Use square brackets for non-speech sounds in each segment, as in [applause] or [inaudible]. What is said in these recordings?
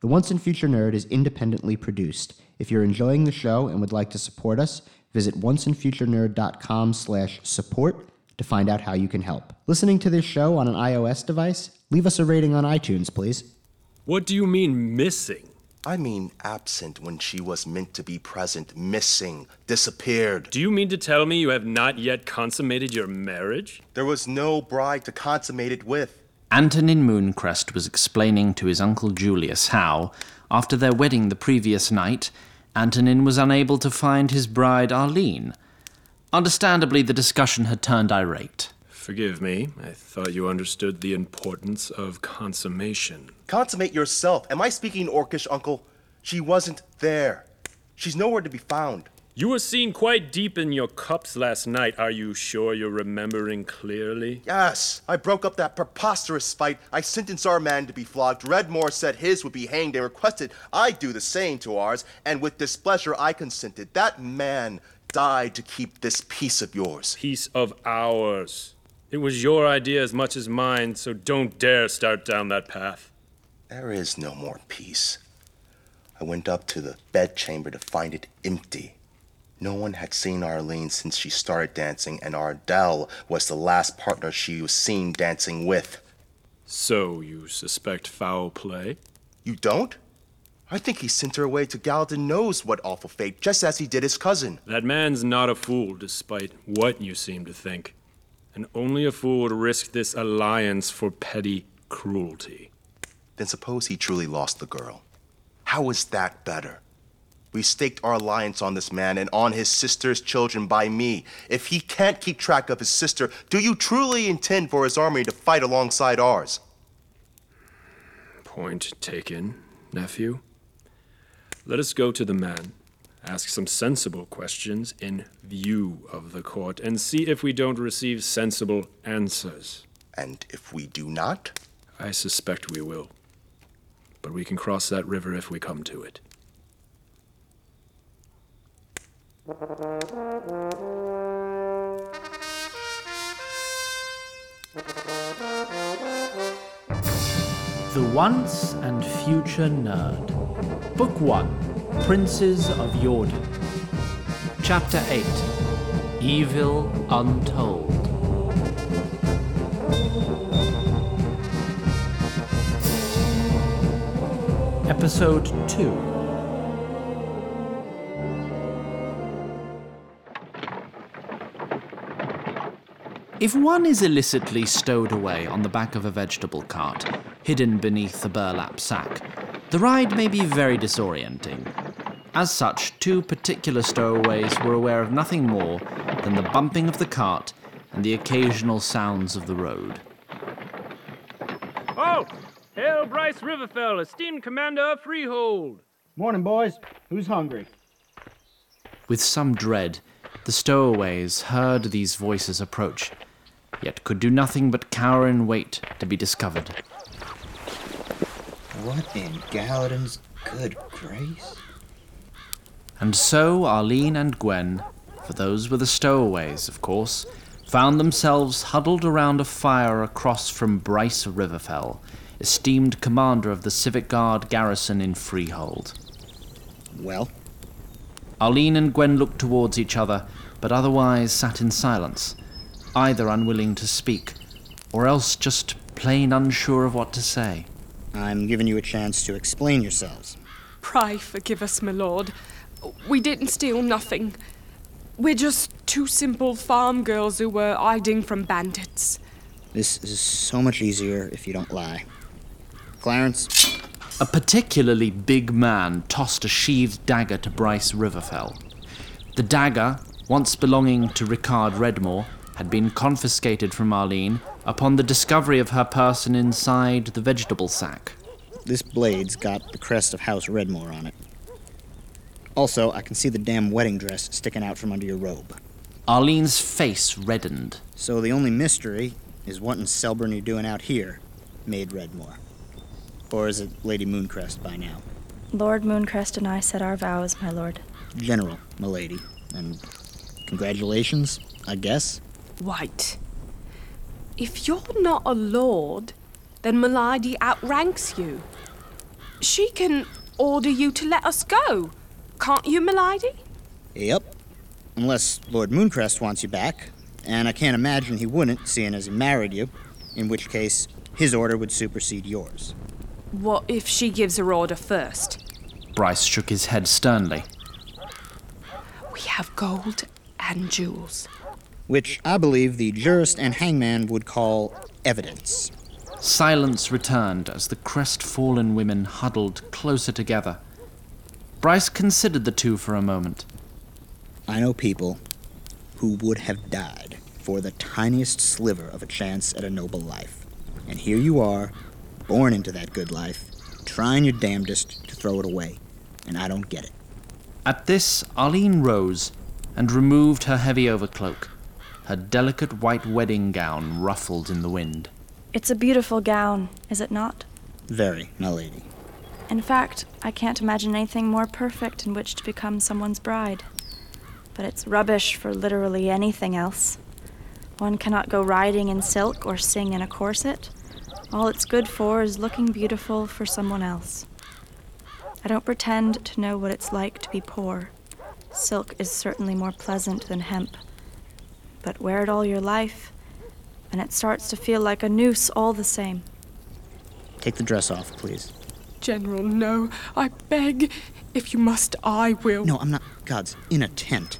The Once and Future Nerd is independently produced. If you're enjoying the show and would like to support us, visit onceandfuturenerd.com slash support to find out how you can help. Listening to this show on an iOS device? Leave us a rating on iTunes, please. What do you mean missing? I mean absent when she was meant to be present, missing, disappeared. Do you mean to tell me you have not yet consummated your marriage? There was no bride to consummate it with. Antonin Mooncrest was explaining to his uncle Julius how, after their wedding the previous night, Antonin was unable to find his bride Arlene. Understandably, the discussion had turned irate. Forgive me, I thought you understood the importance of consummation. Consummate yourself. Am I speaking Orcish, Uncle? She wasn't there. She's nowhere to be found. You were seen quite deep in your cups last night. Are you sure you're remembering clearly? Yes, I broke up that preposterous fight. I sentenced our man to be flogged. Redmoor said his would be hanged and requested I do the same to ours, and with displeasure I consented. That man died to keep this peace of yours. Piece of ours. It was your idea as much as mine, so don't dare start down that path. There is no more peace. I went up to the bedchamber to find it empty. No one had seen Arlene since she started dancing, and Ardel was the last partner she was seen dancing with. So you suspect foul play? You don't? I think he sent her away to Galadin knows what awful fate, just as he did his cousin. That man's not a fool, despite what you seem to think. And only a fool would risk this alliance for petty cruelty. Then suppose he truly lost the girl. How is that better? We staked our alliance on this man and on his sister's children by me. If he can't keep track of his sister, do you truly intend for his army to fight alongside ours? Point taken, nephew. Let us go to the man, ask some sensible questions in view of the court, and see if we don't receive sensible answers. And if we do not? I suspect we will. But we can cross that river if we come to it. The Once and Future Nerd. Book 1 Princes of Jordan. Chapter 8 Evil Untold. Episode 2 If one is illicitly stowed away on the back of a vegetable cart, hidden beneath a burlap sack, the ride may be very disorienting. As such, two particular stowaways were aware of nothing more than the bumping of the cart and the occasional sounds of the road. Halt! Hail Bryce Riverfell, esteemed commander of Freehold. Morning, boys. Who's hungry? With some dread, the stowaways heard these voices approach, yet could do nothing but cower and wait to be discovered. What in Galadin's good grace? And so Arlene and Gwen, for those were the stowaways, of course, found themselves huddled around a fire across from Bryce Riverfell, esteemed commander of the Civic Guard garrison in Freehold. Well, Arlene and Gwen looked towards each other, but otherwise sat in silence, either unwilling to speak, or else just plain unsure of what to say. I'm giving you a chance to explain yourselves. Pray forgive us, my lord. We didn't steal nothing. We're just two simple farm girls who were hiding from bandits. This is so much easier if you don't lie. Clarence, A particularly big man tossed a sheathed dagger to Bryce Riverfell. The dagger, once belonging to Ricard Redmoor, had been confiscated from Arlene upon the discovery of her person inside the vegetable sack. this blade's got the crest of House Redmoor on it. Also, I can see the damn wedding dress sticking out from under your robe. Arlene's face reddened. So the only mystery is what in Selburn you're doing out here, Maid Redmoor. Or is it Lady Mooncrest by now? Lord Mooncrest and I said our vows, my lord. General, milady. And congratulations, I guess. Wait. If you're not a lord, then Milady outranks you. She can order you to let us go. Can't you, milady? Yep. Unless Lord Mooncrest wants you back. And I can't imagine he wouldn't, seeing as he married you, in which case his order would supersede yours. What if she gives her order first? Bryce shook his head sternly. We have gold and jewels. Which I believe the jurist and hangman would call evidence. Silence returned as the crestfallen women huddled closer together. Bryce considered the two for a moment. I know people who would have died for the tiniest sliver of a chance at a noble life. And here you are, born into that good life, trying your damnedest to throw it away. And I don't get it. At this, Arlene rose and removed her heavy overcloak. Her delicate white wedding gown ruffled in the wind. It's a beautiful gown, is it not? Very, my lady. In fact, I can't imagine anything more perfect in which to become someone's bride. But it's rubbish for literally anything else. One cannot go riding in silk or sing in a corset. All it's good for is looking beautiful for someone else. I don't pretend to know what it's like to be poor. Silk is certainly more pleasant than hemp. But wear it all your life, and it starts to feel like a noose all the same. Take the dress off, please. General, no. I beg. If you must, I will. No, I'm not. Gods, in a tent.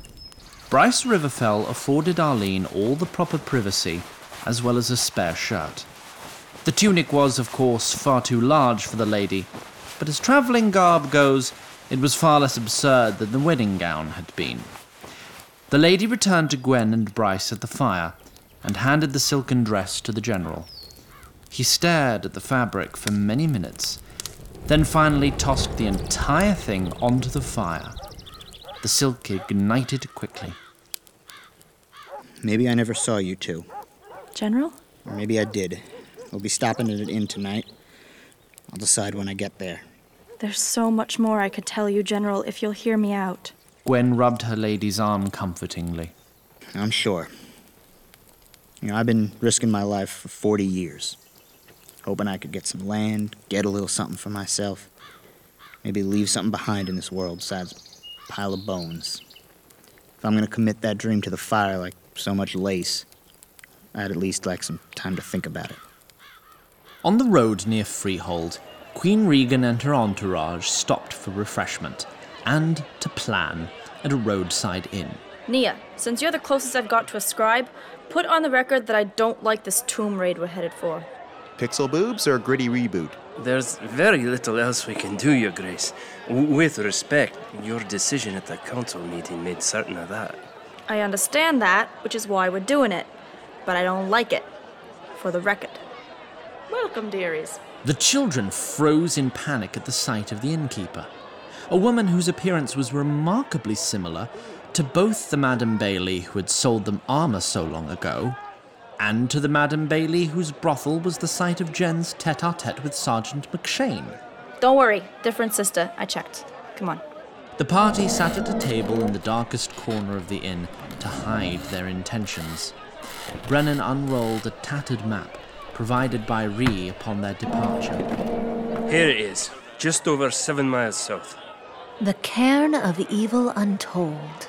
Bryce Riverfell afforded Arlene all the proper privacy, as well as a spare shirt. The tunic was, of course, far too large for the lady, but as travelling garb goes, it was far less absurd than the wedding gown had been. The lady returned to Gwen and Bryce at the fire and handed the silken dress to the general. He stared at the fabric for many minutes, then finally tossed the entire thing onto the fire. The silk ignited quickly. Maybe I never saw you two. General? Or maybe I did. We'll be stopping at an inn tonight. I'll decide when I get there. There's so much more I could tell you, General, if you'll hear me out. Gwen rubbed her lady's arm comfortingly. I'm sure. You know, I've been risking my life for 40 years. Hoping I could get some land, get a little something for myself. Maybe leave something behind in this world besides a pile of bones. If I'm gonna commit that dream to the fire like so much lace, I'd at least like some time to think about it. On the road near Freehold, Queen Regan and her entourage stopped for refreshment and to plan at a roadside inn. Nia, since you're the closest I've got to a scribe, put on the record that I don't like this tomb raid we're headed for. Pixel boobs or gritty reboot? There's very little else we can do, Your Grace. W- with respect, your decision at the council meeting made certain of that. I understand that, which is why we're doing it. But I don't like it. For the record. Welcome, dearies. The children froze in panic at the sight of the innkeeper, a woman whose appearance was remarkably similar to both the Madame Bailey who had sold them armor so long ago, and to the Madame Bailey whose brothel was the site of Jen's tete a tete with Sergeant McShane. Don't worry, different sister. I checked. Come on. The party sat at a table in the darkest corner of the inn to hide their intentions. Brennan unrolled a tattered map provided by Ree upon their departure. Here it is, just over seven miles south. The cairn of evil untold.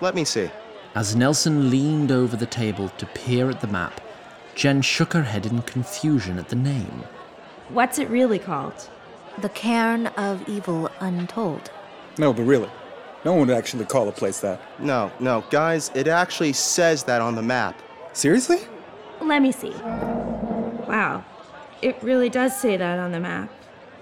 Let me see. As Nelson leaned over the table to peer at the map, Jen shook her head in confusion at the name. What's it really called? The cairn of evil untold. No, but really, no one would actually call a place that. No, no, guys, it actually says that on the map. Seriously? Let me see. Wow, it really does say that on the map.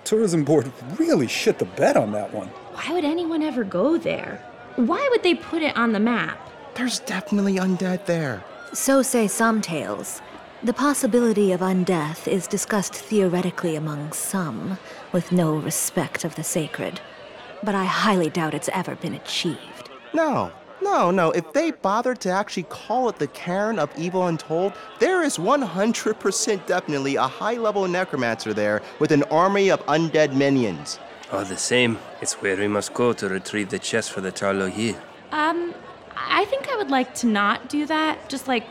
Tourism board really shit the bed on that one. Why would anyone ever go there? Why would they put it on the map? There's definitely undead there. So say some tales. The possibility of undeath is discussed theoretically among some, with no respect of the sacred. But I highly doubt it's ever been achieved. No, no, no. If they bothered to actually call it the Cairn of Evil Untold, there is 100% definitely a high level necromancer there with an army of undead minions. All the same, it's where we must go to retrieve the chest for the Tarloyer. Um, I think I would like to not do that. Just like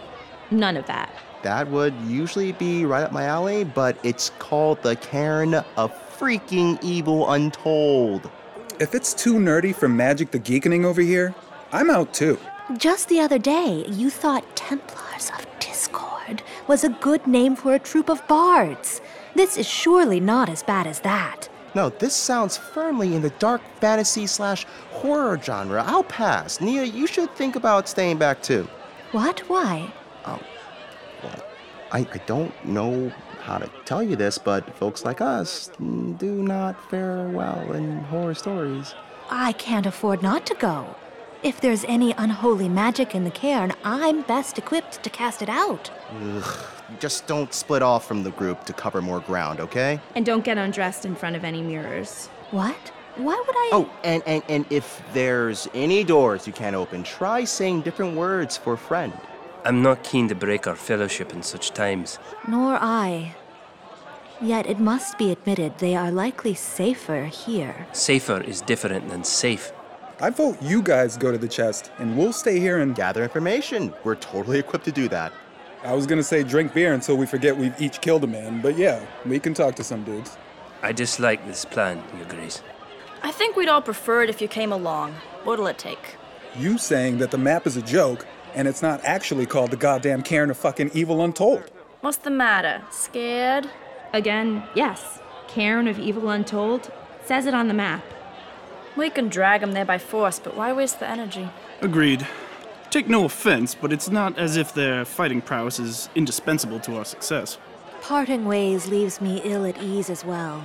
none of that. That would usually be right up my alley, but it's called the Cairn of freaking evil untold. If it's too nerdy for Magic the Geekening over here, I'm out too. Just the other day, you thought Templars of Discord was a good name for a troop of bards. This is surely not as bad as that. No, this sounds firmly in the dark fantasy slash horror genre. I'll pass. Nia, you should think about staying back too. What? Why? Oh, I, I don't know how to tell you this, but folks like us do not fare well in horror stories. I can't afford not to go. If there's any unholy magic in the cairn, I'm best equipped to cast it out. Ugh, just don't split off from the group to cover more ground, okay? And don't get undressed in front of any mirrors. What? Why would I? Oh, and, and, and if there's any doors you can't open, try saying different words for friend. I'm not keen to break our fellowship in such times. Nor I. Yet it must be admitted they are likely safer here. Safer is different than safe. I vote you guys go to the chest, and we'll stay here and gather information. We're totally equipped to do that. I was gonna say drink beer until we forget we've each killed a man, but yeah, we can talk to some dudes. I dislike this plan, Your Grace. I think we'd all prefer it if you came along. What'll it take? You saying that the map is a joke, and it's not actually called the goddamn Cairn of fucking Evil Untold. What's the matter? Scared? Again, yes. Cairn of Evil Untold says it on the map. We can drag them there by force, but why waste the energy? Agreed. Take no offense, but it's not as if their fighting prowess is indispensable to our success. Parting ways leaves me ill at ease as well.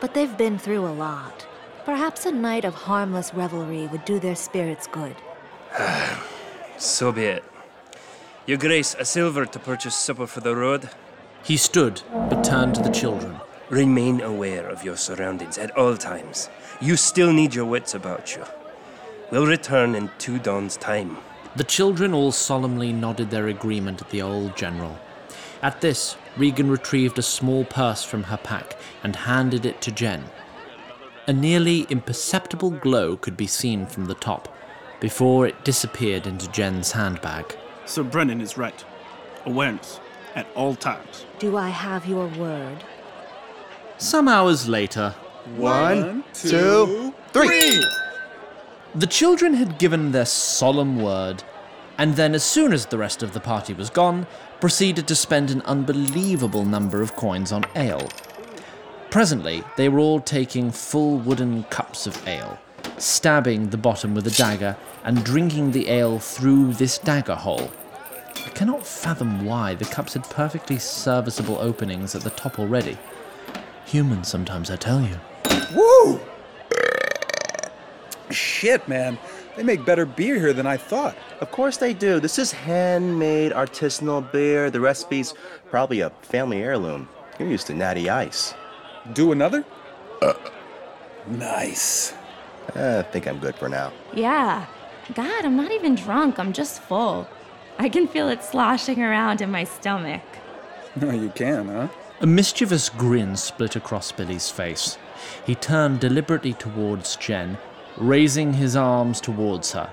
But they've been through a lot. Perhaps a night of harmless revelry would do their spirits good. [sighs] So be it. Your Grace, a silver to purchase supper for the road. He stood, but turned to the children. Remain aware of your surroundings at all times. You still need your wits about you. We'll return in two dawn's time. The children all solemnly nodded their agreement at the old general. At this, Regan retrieved a small purse from her pack and handed it to Jen. A nearly imperceptible glow could be seen from the top, before it disappeared into Jen's handbag. Sir Brennan is right. Awareness at all times. Do I have your word? Some hours later, One, two, three! The children had given their solemn word, and then, as soon as the rest of the party was gone, proceeded to spend an unbelievable number of coins on ale. Presently, they were all taking full wooden cups of ale, stabbing the bottom with a dagger, and drinking the ale through this dagger hole. I cannot fathom why the cups had perfectly serviceable openings at the top already. Humans sometimes, I tell you. Woo! Shit, man. They make better beer here than I thought. Of course they do. This is handmade artisanal beer. The recipe's probably a family heirloom. You're used to natty ice. Do another? Uh, nice. I think I'm good for now. Yeah. God, I'm not even drunk. I'm just full. I can feel it sloshing around in my stomach. [laughs] No, you can, huh? A mischievous grin split across Billy's face. He turned deliberately towards Jen, raising his arms towards her.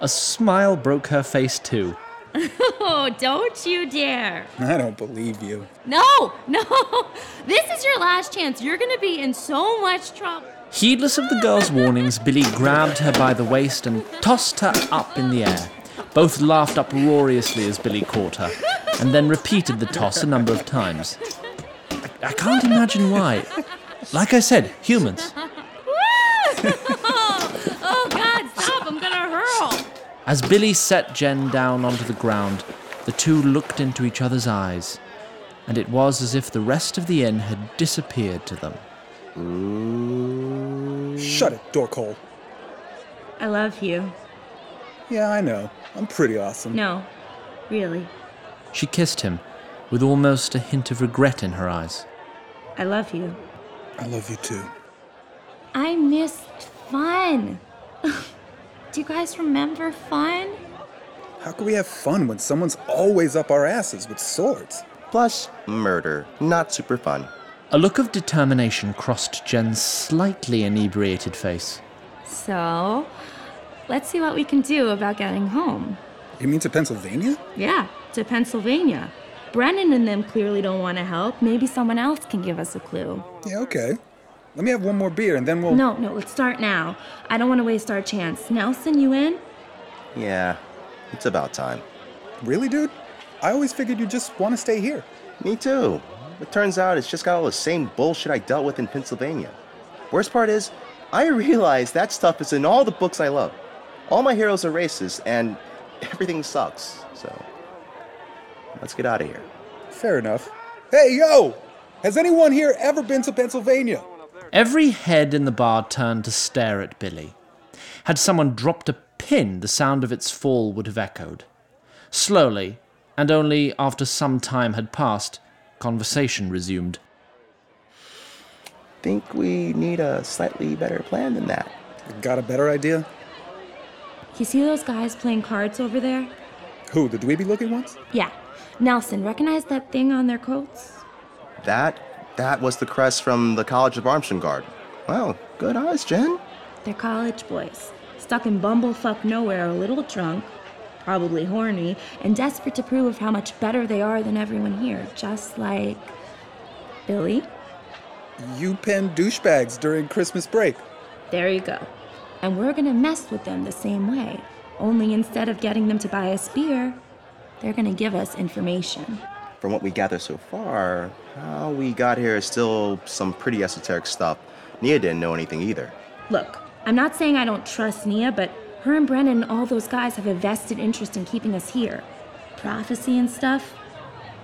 A smile broke her face too. [laughs] Oh, don't you dare. I don't believe you. No, [laughs] no. This is your last chance. You're going to be in so much trouble. Heedless of the girl's warnings, Billy grabbed her by the waist and tossed her up in the air. Both laughed uproariously as Billy caught her, and then repeated the toss a number of times. I, I can't imagine why. Like I said, humans. [laughs] [laughs] oh, God, stop. I'm going to hurl. As Billy set Jen down onto the ground, the two looked into each other's eyes, and it was as if the rest of the inn had disappeared to them. Shut it, Dorkhole. I love you. Yeah, I know. I'm pretty awesome. No, really. She kissed him, with almost a hint of regret in her eyes. I love you. I love you too. I missed fun. [laughs] Do you guys remember fun? How can we have fun when someone's always up our asses with swords? Plus, murder. Not super fun. A look of determination crossed Jen's slightly inebriated face. So, let's see what we can do about getting home. You mean to Pennsylvania? Yeah, to Pennsylvania. Brennan and them clearly don't want to help. Maybe someone else can give us a clue. Yeah, okay. Let me have one more beer and then we'll. No, no, let's start now. I don't want to waste our chance. Nelson, you in? Yeah, it's about time. Really, dude? I always figured you just want to stay here. Me too. It turns out it's just got all the same bullshit I dealt with in Pennsylvania. Worst part is, I [laughs] realize that stuff is in all the books I love. All my heroes are racist, and everything sucks. So, let's get out of here. Fair enough. Hey, yo! Has anyone here ever been to Pennsylvania? Every head in the bar turned to stare at Billy. Had someone dropped a pin, the sound of its fall would have echoed. Slowly, and only after some time had passed, conversation resumed. Think we need a slightly better plan than that. Got a better idea? You see those guys playing cards over there? Who, the dweeby looking ones? Yeah. Nelson, recognize that thing on their coats? That, that was the crest from the College of Armstrong Guard. Well, good eyes, Jen. They're college boys, stuck in bumblefuck nowhere, a little drunk, probably horny, and desperate to prove how much better they are than everyone here, just like Billy. You penned douchebags during Christmas break. There you go. And we're gonna mess with them the same way. Only instead of getting them to buy us beer, they're gonna give us information. From what we gather so far, how we got here is still some pretty esoteric stuff. Nia didn't know anything either. Look, I'm not saying I don't trust Nia, but her and Brennan and all those guys have a vested interest in keeping us here. Prophecy and stuff,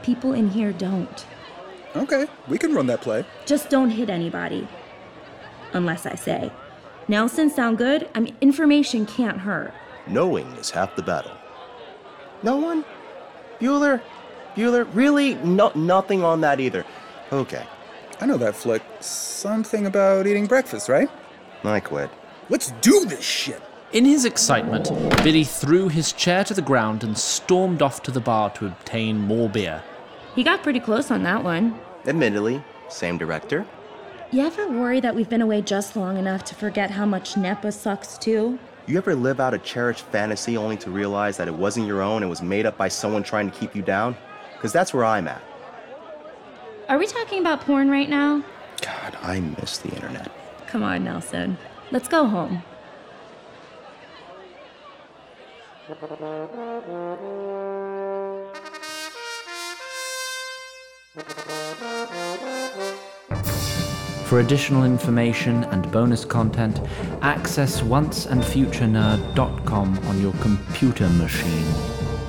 people in here don't. Okay, we can run that play. Just don't hit anybody. Unless I say. Nelson, sound good? I mean, information can't hurt. Knowing is half the battle. No one? Bueller? Bueller? Really? No, nothing on that either. Okay. I know that flick. Something about eating breakfast, right? I quit. Let's do this shit. In his excitement, Billy threw his chair to the ground and stormed off to the bar to obtain more beer. He got pretty close on that one. Admittedly, same director. You ever worry that we've been away just long enough to forget how much NEPA sucks too? You ever live out a cherished fantasy only to realize that it wasn't your own and was made up by someone trying to keep you down? Because that's where I'm at. Are we talking about porn right now? God, I miss the internet. Come on, Nelson. Let's go home. [laughs] For additional information and bonus content, access onceandfuturenerd.com on your computer machine.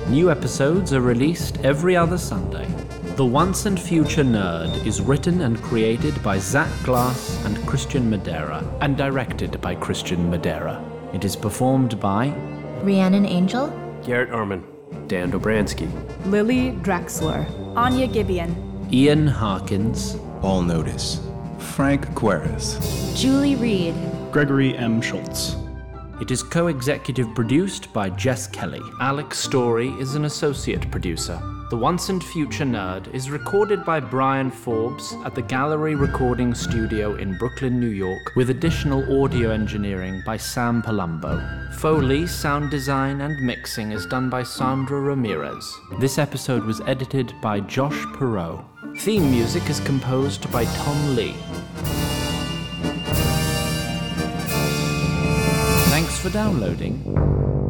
New episodes are released every other Sunday. The Once and Future Nerd is written and created by Zach Glass and Christian Madera, and directed by Christian Madera. It is performed by Rhiannon Angel, Garrett Arman, Dan Dobransky, Lily Drexler, Anya Gibeon, Ian Harkins, Paul Notice, Frank Quares, Julie Reed, Gregory M. Schultz. It is co executive produced by Jess Kelly. Alex Story is an associate producer. The Once and Future Nerd is recorded by Brian Forbes at the Gallery Recording Studio in Brooklyn, New York, with additional audio engineering by Sam Palumbo. Foley, sound design, and mixing is done by Sandra Ramirez. This episode was edited by Josh Perot. Theme music is composed by Tom Lee. Thanks for downloading.